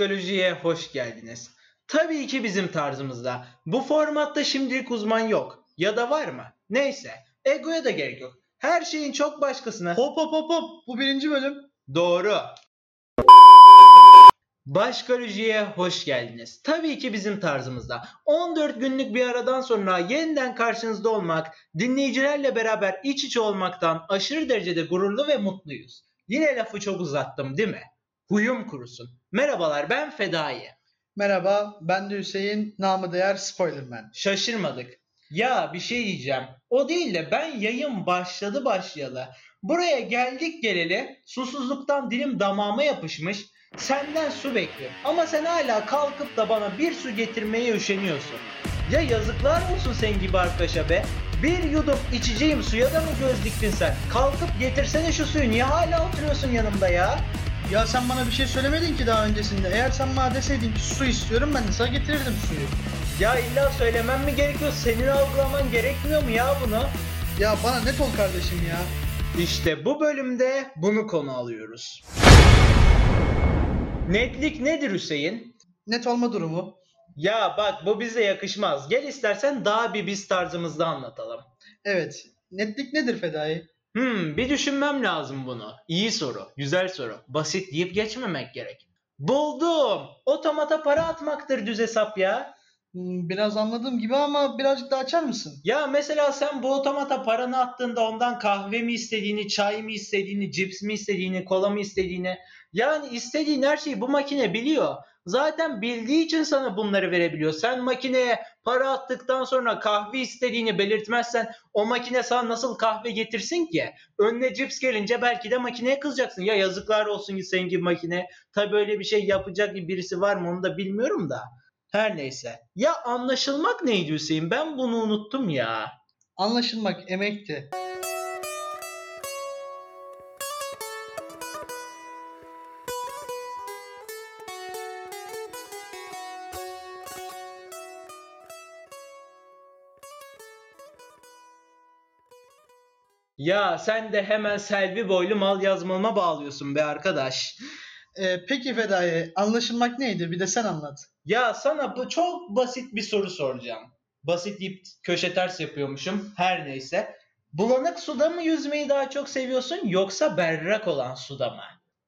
Başkolojiye hoş geldiniz. Tabii ki bizim tarzımızda. Bu formatta şimdilik uzman yok. Ya da var mı? Neyse. Egoya da gerek yok. Her şeyin çok başkasına. Hop hop hop hop. Bu birinci bölüm. Doğru. Başkolojiye hoş geldiniz. Tabii ki bizim tarzımızda. 14 günlük bir aradan sonra yeniden karşınızda olmak, dinleyicilerle beraber iç içe olmaktan aşırı derecede gururlu ve mutluyuz. Yine lafı çok uzattım değil mi? Huyum kurusun. Merhabalar ben Fedai. Merhaba ben de Hüseyin. Namı değer Spoilerman. Şaşırmadık. Ya bir şey diyeceğim. O değil de ben yayın başladı başlayalı. Buraya geldik geleli susuzluktan dilim damağıma yapışmış. Senden su bekliyorum. Ama sen hala kalkıp da bana bir su getirmeye üşeniyorsun. Ya yazıklar olsun sen gibi arkadaşa be. Bir yudum içeceğim suya da mı göz diktin sen? Kalkıp getirsene şu suyu. Niye hala oturuyorsun yanımda ya? Ya sen bana bir şey söylemedin ki daha öncesinde. Eğer sen bana deseydin ki su istiyorum ben de sana getirirdim suyu. Ya illa söylemem mi gerekiyor? Senin algılaman gerekmiyor mu ya bunu? Ya bana net ol kardeşim ya. İşte bu bölümde bunu konu alıyoruz. Netlik nedir Hüseyin? Net olma durumu. Ya bak bu bize yakışmaz. Gel istersen daha bir biz tarzımızda anlatalım. Evet. Netlik nedir Fedai? Hmm, bir düşünmem lazım bunu. İyi soru, güzel soru. Basit deyip geçmemek gerek. Buldum. Otomata para atmaktır düz hesap ya. Hmm, Biraz anladığım gibi ama birazcık daha açar mısın? Ya mesela sen bu otomata paranı attığında ondan kahve mi istediğini, çay mı istediğini, cips mi istediğini, kola mı istediğini. Yani istediğin her şeyi bu makine biliyor. Zaten bildiği için sana bunları verebiliyor. Sen makineye para attıktan sonra kahve istediğini belirtmezsen o makine sana nasıl kahve getirsin ki? Önüne cips gelince belki de makineye kızacaksın. Ya yazıklar olsun ki senin gibi makine. Tabii öyle bir şey yapacak bir birisi var mı onu da bilmiyorum da. Her neyse. Ya anlaşılmak neydi Hüseyin? Ben bunu unuttum ya. Anlaşılmak emekti. Ya sen de hemen Selvi boylu mal yazmama bağlıyorsun be arkadaş. Ee, peki Fedai anlaşılmak neydi? Bir de sen anlat. Ya sana bu çok basit bir soru soracağım. Basit deyip köşe ters yapıyormuşum. Her neyse. Bulanık suda mı yüzmeyi daha çok seviyorsun yoksa berrak olan suda mı?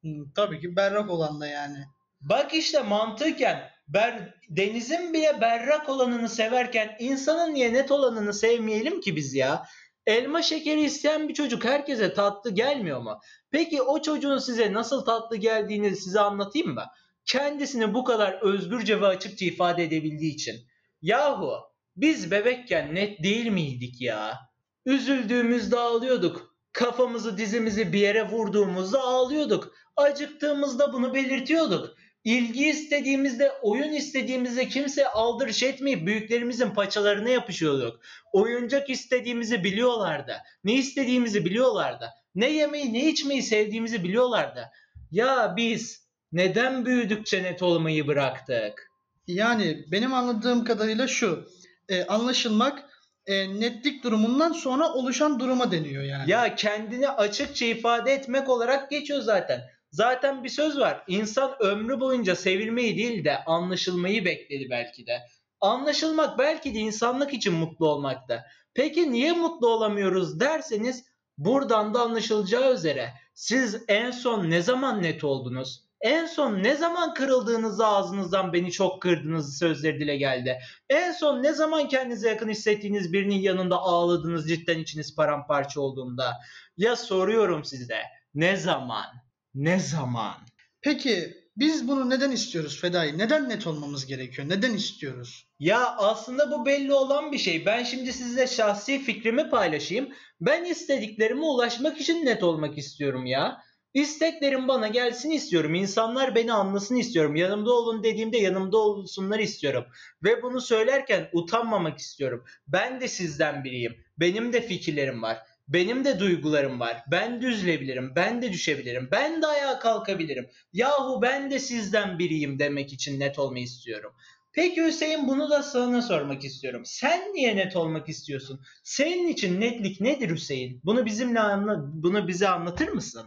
Hmm, tabii ki berrak olan da yani. Bak işte mantıken ber, denizin bile berrak olanını severken insanın niye net olanını sevmeyelim ki biz ya? Elma şekeri isteyen bir çocuk herkese tatlı gelmiyor mu? Peki o çocuğun size nasıl tatlı geldiğini size anlatayım mı? Kendisini bu kadar özgürce ve açıkça ifade edebildiği için. Yahu biz bebekken net değil miydik ya? Üzüldüğümüzde ağlıyorduk. Kafamızı dizimizi bir yere vurduğumuzda ağlıyorduk. Acıktığımızda bunu belirtiyorduk. İlgi istediğimizde, oyun istediğimizde kimse aldırış etmeyip büyüklerimizin paçalarına yapışıyorduk. Oyuncak istediğimizi biliyorlardı. Ne istediğimizi biliyorlardı. Ne yemeyi ne içmeyi sevdiğimizi biliyorlardı. Ya biz neden büyüdükçe net olmayı bıraktık? Yani benim anladığım kadarıyla şu. e, anlaşılmak e, netlik durumundan sonra oluşan duruma deniyor yani. Ya kendini açıkça ifade etmek olarak geçiyor zaten. Zaten bir söz var. İnsan ömrü boyunca sevilmeyi değil de anlaşılmayı bekledi belki de. Anlaşılmak belki de insanlık için mutlu olmakta. Peki niye mutlu olamıyoruz derseniz buradan da anlaşılacağı üzere siz en son ne zaman net oldunuz? En son ne zaman kırıldığınızda ağzınızdan beni çok kırdınız sözleri dile geldi? En son ne zaman kendinize yakın hissettiğiniz birinin yanında ağladınız cidden içiniz paramparça olduğunda? Ya soruyorum size ne zaman? Ne zaman? Peki biz bunu neden istiyoruz Fedai? Neden net olmamız gerekiyor? Neden istiyoruz? Ya aslında bu belli olan bir şey. Ben şimdi size şahsi fikrimi paylaşayım. Ben istediklerime ulaşmak için net olmak istiyorum ya. İsteklerim bana gelsin istiyorum. İnsanlar beni anlasın istiyorum. Yanımda olun dediğimde yanımda olsunlar istiyorum. Ve bunu söylerken utanmamak istiyorum. Ben de sizden biriyim. Benim de fikirlerim var. Benim de duygularım var. Ben düzlebilirim. Ben de düşebilirim. Ben de ayağa kalkabilirim. Yahu ben de sizden biriyim demek için net olmayı istiyorum. Peki Hüseyin bunu da sana sormak istiyorum. Sen niye net olmak istiyorsun? Senin için netlik nedir Hüseyin? Bunu bizimle anla bunu bize anlatır mısın?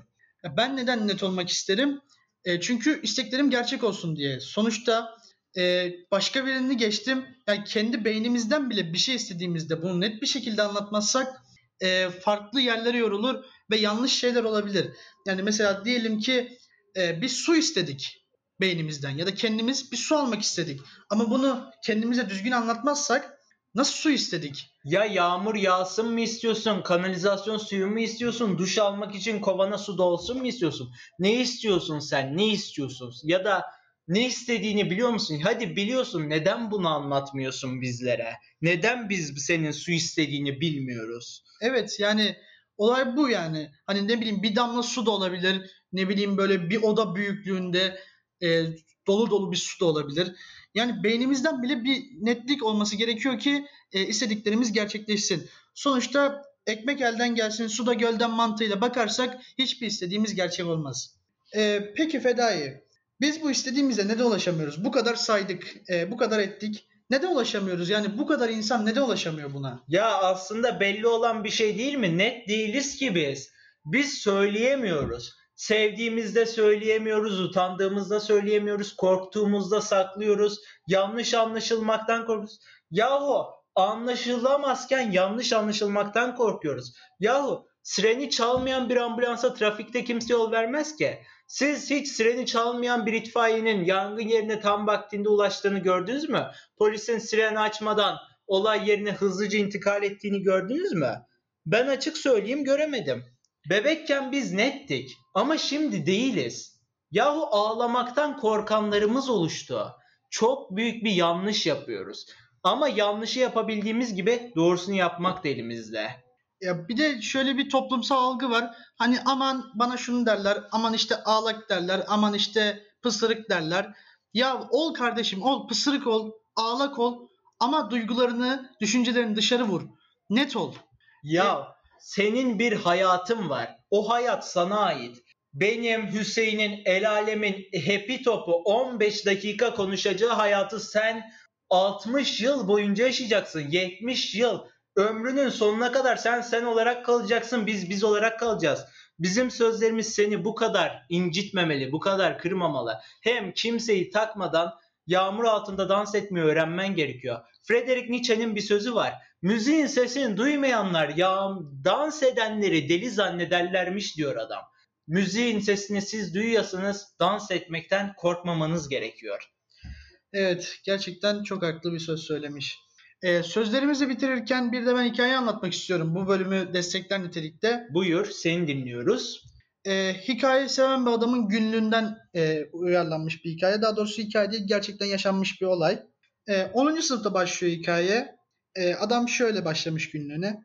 Ben neden net olmak isterim? E, çünkü isteklerim gerçek olsun diye. Sonuçta e, başka birini geçtim. Yani kendi beynimizden bile bir şey istediğimizde bunu net bir şekilde anlatmazsak e, farklı yerlere yorulur ve yanlış şeyler olabilir. Yani mesela diyelim ki e, bir su istedik beynimizden ya da kendimiz bir su almak istedik. Ama bunu kendimize düzgün anlatmazsak nasıl su istedik? Ya yağmur yağsın mı istiyorsun? Kanalizasyon suyu mu istiyorsun? Duş almak için kovana su dolsun mu istiyorsun? Ne istiyorsun sen? Ne istiyorsun? Ya da ne istediğini biliyor musun? Hadi biliyorsun neden bunu anlatmıyorsun bizlere? Neden biz senin su istediğini bilmiyoruz? Evet yani olay bu yani. Hani ne bileyim bir damla su da olabilir. Ne bileyim böyle bir oda büyüklüğünde e, dolu dolu bir su da olabilir. Yani beynimizden bile bir netlik olması gerekiyor ki e, istediklerimiz gerçekleşsin. Sonuçta ekmek elden gelsin, su da gölden mantığıyla bakarsak hiçbir istediğimiz gerçek olmaz. E, peki Fedai, biz bu istediğimize neden ulaşamıyoruz? Bu kadar saydık, e, bu kadar ettik. Neden ulaşamıyoruz? Yani bu kadar insan neden ulaşamıyor buna? Ya aslında belli olan bir şey değil mi? Net değiliz ki biz. Biz söyleyemiyoruz. Sevdiğimizde söyleyemiyoruz, utandığımızda söyleyemiyoruz, korktuğumuzda saklıyoruz, yanlış anlaşılmaktan korkuyoruz. Yahu anlaşılamazken yanlış anlaşılmaktan korkuyoruz. Yahu sireni çalmayan bir ambulansa trafikte kimse yol vermez ki. Siz hiç sireni çalmayan bir itfaiyenin yangın yerine tam vaktinde ulaştığını gördünüz mü? Polisin sireni açmadan olay yerine hızlıca intikal ettiğini gördünüz mü? Ben açık söyleyeyim göremedim. Bebekken biz nettik ama şimdi değiliz. Yahu ağlamaktan korkanlarımız oluştu. Çok büyük bir yanlış yapıyoruz. Ama yanlışı yapabildiğimiz gibi doğrusunu yapmak da elimizde. Ya bir de şöyle bir toplumsal algı var. Hani aman bana şunu derler, aman işte ağlak derler, aman işte pısırık derler. Ya ol kardeşim ol, pısırık ol, ağlak ol ama duygularını, düşüncelerini dışarı vur. Net ol. Ya senin bir hayatın var. O hayat sana ait. Benim Hüseyin'in el alemin happy topu 15 dakika konuşacağı hayatı sen 60 yıl boyunca yaşayacaksın. 70 yıl. Ömrünün sonuna kadar sen sen olarak kalacaksın. Biz biz olarak kalacağız. Bizim sözlerimiz seni bu kadar incitmemeli, bu kadar kırmamalı. Hem kimseyi takmadan yağmur altında dans etmeyi öğrenmen gerekiyor. Friedrich Nietzsche'nin bir sözü var. Müziğin sesini duymayanlar ya dans edenleri deli zannederlermiş diyor adam. Müziğin sesini siz duyuyorsanız dans etmekten korkmamanız gerekiyor. Evet, gerçekten çok haklı bir söz söylemiş. Ee, sözlerimizi bitirirken bir de ben hikaye anlatmak istiyorum. Bu bölümü destekler nitelikte. Buyur, seni dinliyoruz. Ee, hikaye seven bir adamın günlüğünden e, uyarlanmış bir hikaye. Daha doğrusu hikaye değil, gerçekten yaşanmış bir olay. Ee, 10. sınıfta başlıyor hikaye. Ee, adam şöyle başlamış günlüğüne.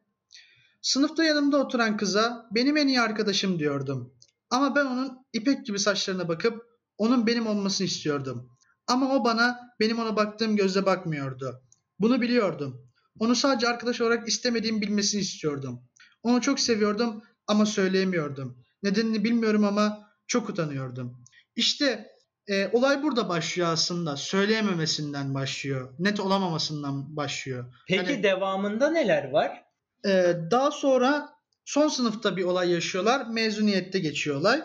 Sınıfta yanımda oturan kıza benim en iyi arkadaşım diyordum. Ama ben onun ipek gibi saçlarına bakıp onun benim olmasını istiyordum. Ama o bana benim ona baktığım gözle bakmıyordu. Bunu biliyordum. Onu sadece arkadaş olarak istemediğim bilmesini istiyordum. Onu çok seviyordum ama söyleyemiyordum. Nedenini bilmiyorum ama çok utanıyordum. İşte e, olay burada başlıyor aslında. Söyleyememesinden başlıyor. Net olamamasından başlıyor. Peki Yani- devamında neler var? Ee, daha sonra son sınıfta bir olay yaşıyorlar. Mezuniyette geçiyor olay.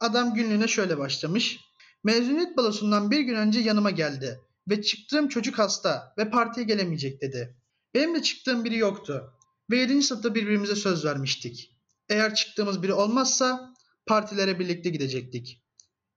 Adam günlüğüne şöyle başlamış. Mezuniyet balosundan bir gün önce yanıma geldi. Ve çıktığım çocuk hasta ve partiye gelemeyecek dedi. Benim de çıktığım biri yoktu. Ve 7. sınıfta birbirimize söz vermiştik. Eğer çıktığımız biri olmazsa partilere birlikte gidecektik.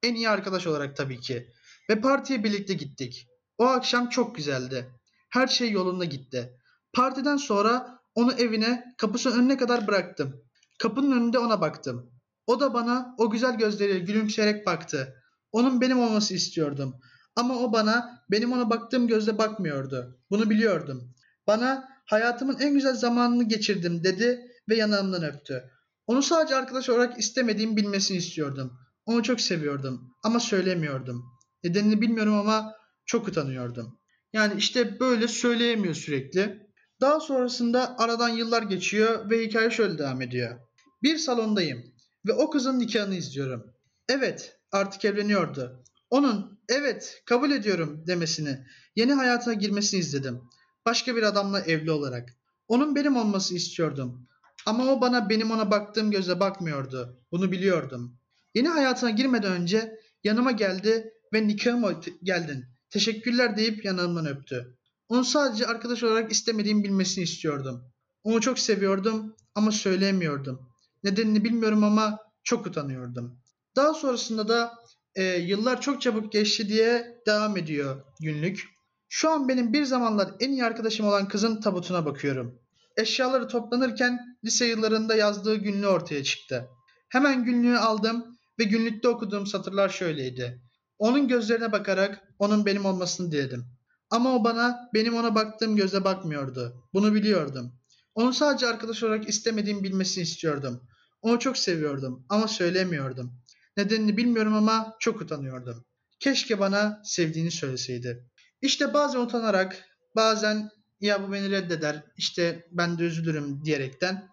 En iyi arkadaş olarak tabii ki. Ve partiye birlikte gittik. O akşam çok güzeldi. Her şey yolunda gitti. Partiden sonra onu evine kapısının önüne kadar bıraktım. Kapının önünde ona baktım. O da bana o güzel gözleriyle gülümseyerek baktı. Onun benim olması istiyordum. Ama o bana benim ona baktığım gözle bakmıyordu. Bunu biliyordum. Bana hayatımın en güzel zamanını geçirdim dedi ve yanağımdan öptü. Onu sadece arkadaş olarak istemediğimi bilmesini istiyordum. Onu çok seviyordum ama söylemiyordum. Nedenini bilmiyorum ama çok utanıyordum. Yani işte böyle söyleyemiyor sürekli. Daha sonrasında aradan yıllar geçiyor ve hikaye şöyle devam ediyor. Bir salondayım ve o kızın nikahını izliyorum. Evet, artık evleniyordu. Onun evet kabul ediyorum demesini, yeni hayatına girmesini izledim. Başka bir adamla evli olarak. Onun benim olması istiyordum. Ama o bana benim ona baktığım gözle bakmıyordu. Bunu biliyordum. Yeni hayatına girmeden önce Yanıma geldi ve nikahıma geldin. Teşekkürler deyip yanağımdan öptü. Onu sadece arkadaş olarak istemediğimi bilmesini istiyordum. Onu çok seviyordum ama söyleyemiyordum. Nedenini bilmiyorum ama çok utanıyordum. Daha sonrasında da e, yıllar çok çabuk geçti diye devam ediyor günlük. Şu an benim bir zamanlar en iyi arkadaşım olan kızın tabutuna bakıyorum. Eşyaları toplanırken lise yıllarında yazdığı günlüğü ortaya çıktı. Hemen günlüğü aldım ve günlükte okuduğum satırlar şöyleydi. Onun gözlerine bakarak onun benim olmasını diledim. Ama o bana benim ona baktığım gözle bakmıyordu. Bunu biliyordum. Onu sadece arkadaş olarak istemediğimi bilmesini istiyordum. Onu çok seviyordum ama söyleyemiyordum. Nedenini bilmiyorum ama çok utanıyordum. Keşke bana sevdiğini söyleseydi. İşte bazen utanarak, bazen ya bu beni reddeder, işte ben de üzülürüm diyerekten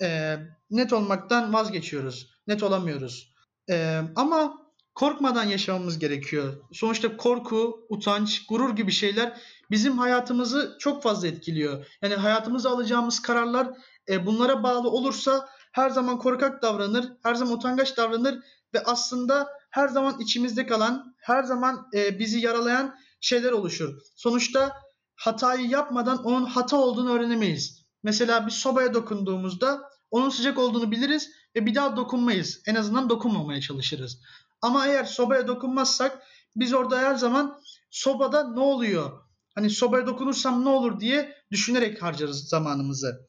eee, net olmaktan vazgeçiyoruz. Net olamıyoruz. Eee, ama korkmadan yaşamamız gerekiyor. Sonuçta korku, utanç, gurur gibi şeyler bizim hayatımızı çok fazla etkiliyor. Yani hayatımıza alacağımız kararlar e, bunlara bağlı olursa her zaman korkak davranır, her zaman utangaç davranır ve aslında her zaman içimizde kalan, her zaman e, bizi yaralayan şeyler oluşur. Sonuçta hatayı yapmadan onun hata olduğunu öğrenemeyiz. Mesela bir sobaya dokunduğumuzda onun sıcak olduğunu biliriz ve bir daha dokunmayız. En azından dokunmamaya çalışırız. Ama eğer sobaya dokunmazsak biz orada her zaman sobada ne oluyor? Hani sobaya dokunursam ne olur diye düşünerek harcarız zamanımızı.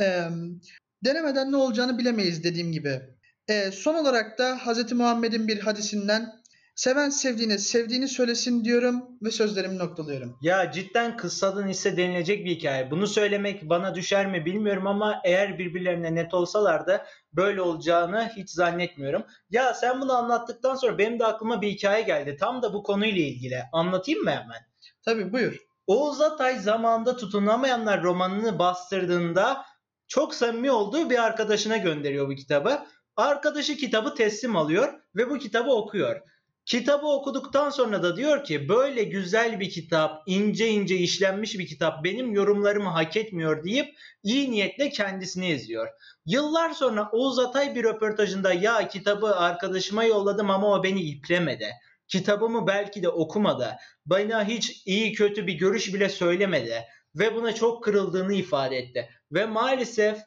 Ee, denemeden ne olacağını bilemeyiz dediğim gibi. Ee, son olarak da Hz. Muhammed'in bir hadisinden seven sevdiğine sevdiğini söylesin diyorum ve sözlerimi noktalıyorum. Ya cidden kıssadın ise denilecek bir hikaye. Bunu söylemek bana düşer mi bilmiyorum ama eğer birbirlerine net olsalar da böyle olacağını hiç zannetmiyorum. Ya sen bunu anlattıktan sonra benim de aklıma bir hikaye geldi. Tam da bu konuyla ilgili. Anlatayım mı hemen? Tabii buyur. Oğuz Atay zamanında tutunamayanlar romanını bastırdığında çok samimi olduğu bir arkadaşına gönderiyor bu kitabı. Arkadaşı kitabı teslim alıyor ve bu kitabı okuyor. Kitabı okuduktan sonra da diyor ki böyle güzel bir kitap, ince ince işlenmiş bir kitap benim yorumlarımı hak etmiyor deyip iyi niyetle kendisini eziyor. Yıllar sonra Oğuz Atay bir röportajında ya kitabı arkadaşıma yolladım ama o beni iplemedi. Kitabımı belki de okumadı. Bana hiç iyi kötü bir görüş bile söylemedi. Ve buna çok kırıldığını ifade etti. Ve maalesef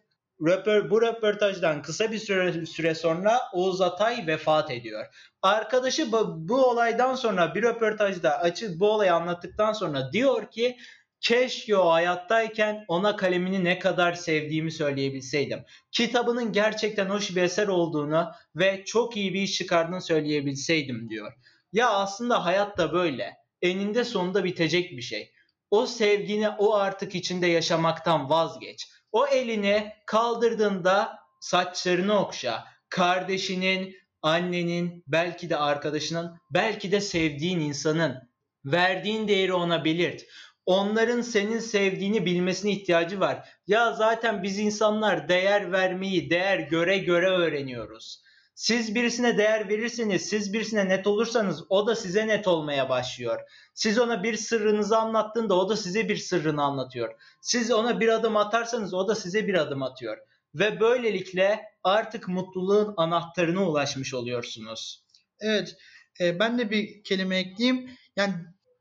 röper, bu röportajdan kısa bir süre, süre sonra Oğuz Atay vefat ediyor. Arkadaşı bu, bu olaydan sonra bir röportajda açık bu olayı anlattıktan sonra diyor ki keşke o hayattayken ona kalemini ne kadar sevdiğimi söyleyebilseydim. Kitabının gerçekten hoş bir eser olduğunu ve çok iyi bir iş çıkardığını söyleyebilseydim diyor. Ya aslında hayat da böyle. Eninde sonunda bitecek bir şey. O sevgini o artık içinde yaşamaktan vazgeç. O elini kaldırdığında saçlarını okşa. Kardeşinin, annenin, belki de arkadaşının, belki de sevdiğin insanın verdiğin değeri ona belirt. Onların senin sevdiğini bilmesine ihtiyacı var. Ya zaten biz insanlar değer vermeyi değer göre göre öğreniyoruz. Siz birisine değer verirseniz, siz birisine net olursanız o da size net olmaya başlıyor. Siz ona bir sırrınızı anlattığında o da size bir sırrını anlatıyor. Siz ona bir adım atarsanız o da size bir adım atıyor. Ve böylelikle artık mutluluğun anahtarına ulaşmış oluyorsunuz. Evet, e, ben de bir kelime ekleyeyim. Yani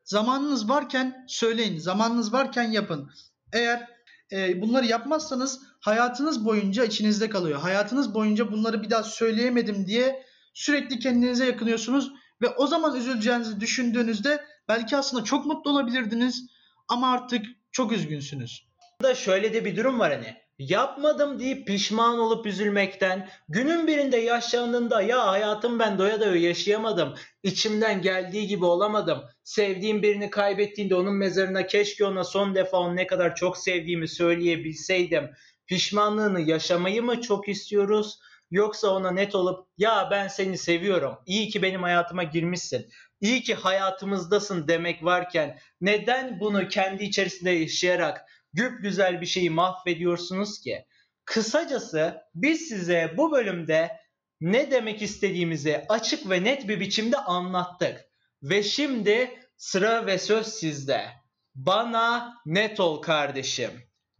zamanınız varken söyleyin, zamanınız varken yapın. Eğer e, bunları yapmazsanız hayatınız boyunca içinizde kalıyor. Hayatınız boyunca bunları bir daha söyleyemedim diye sürekli kendinize yakınıyorsunuz ve o zaman üzüleceğinizi düşündüğünüzde belki aslında çok mutlu olabilirdiniz ama artık çok üzgünsünüz. da şöyle de bir durum var hani. Yapmadım deyip pişman olup üzülmekten, günün birinde yaşlandığında ya hayatım ben doya doya yaşayamadım, içimden geldiği gibi olamadım, sevdiğim birini kaybettiğinde onun mezarına keşke ona son defa onu ne kadar çok sevdiğimi söyleyebilseydim, pişmanlığını yaşamayı mı çok istiyoruz? Yoksa ona net olup ya ben seni seviyorum, iyi ki benim hayatıma girmişsin, iyi ki hayatımızdasın demek varken neden bunu kendi içerisinde yaşayarak güp güzel bir şeyi mahvediyorsunuz ki? Kısacası biz size bu bölümde ne demek istediğimizi açık ve net bir biçimde anlattık. Ve şimdi sıra ve söz sizde. Bana net ol kardeşim.